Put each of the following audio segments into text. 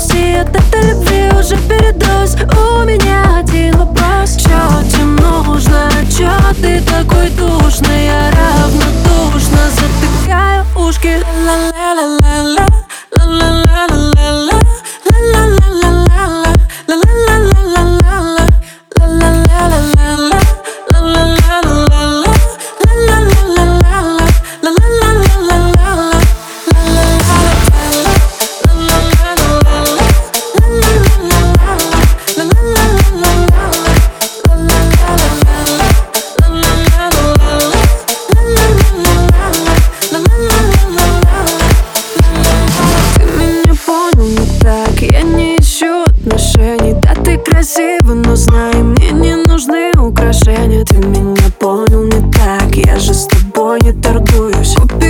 Прости, от этой любви уже передоз У меня один вопрос. Чё тебе нужно, чё ты красиво, но знай, мне не нужны украшения. Ты меня понял не так, я же с тобой не торгуюсь. Купи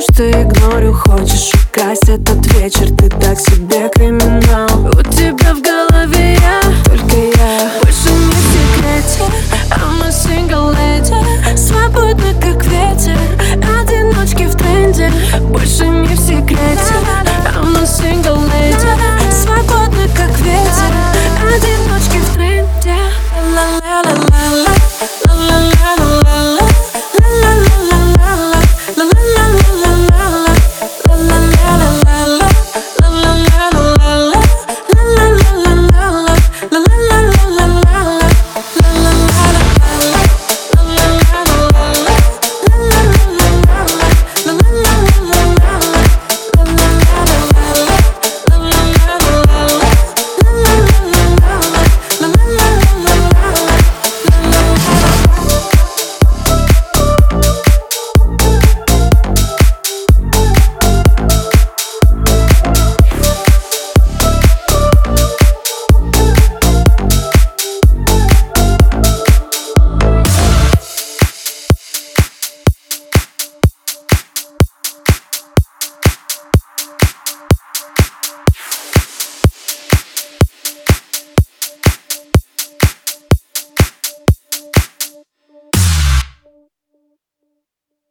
что игнорю Хочешь украсть этот вечер, ты так себе криминал. У тебя в голове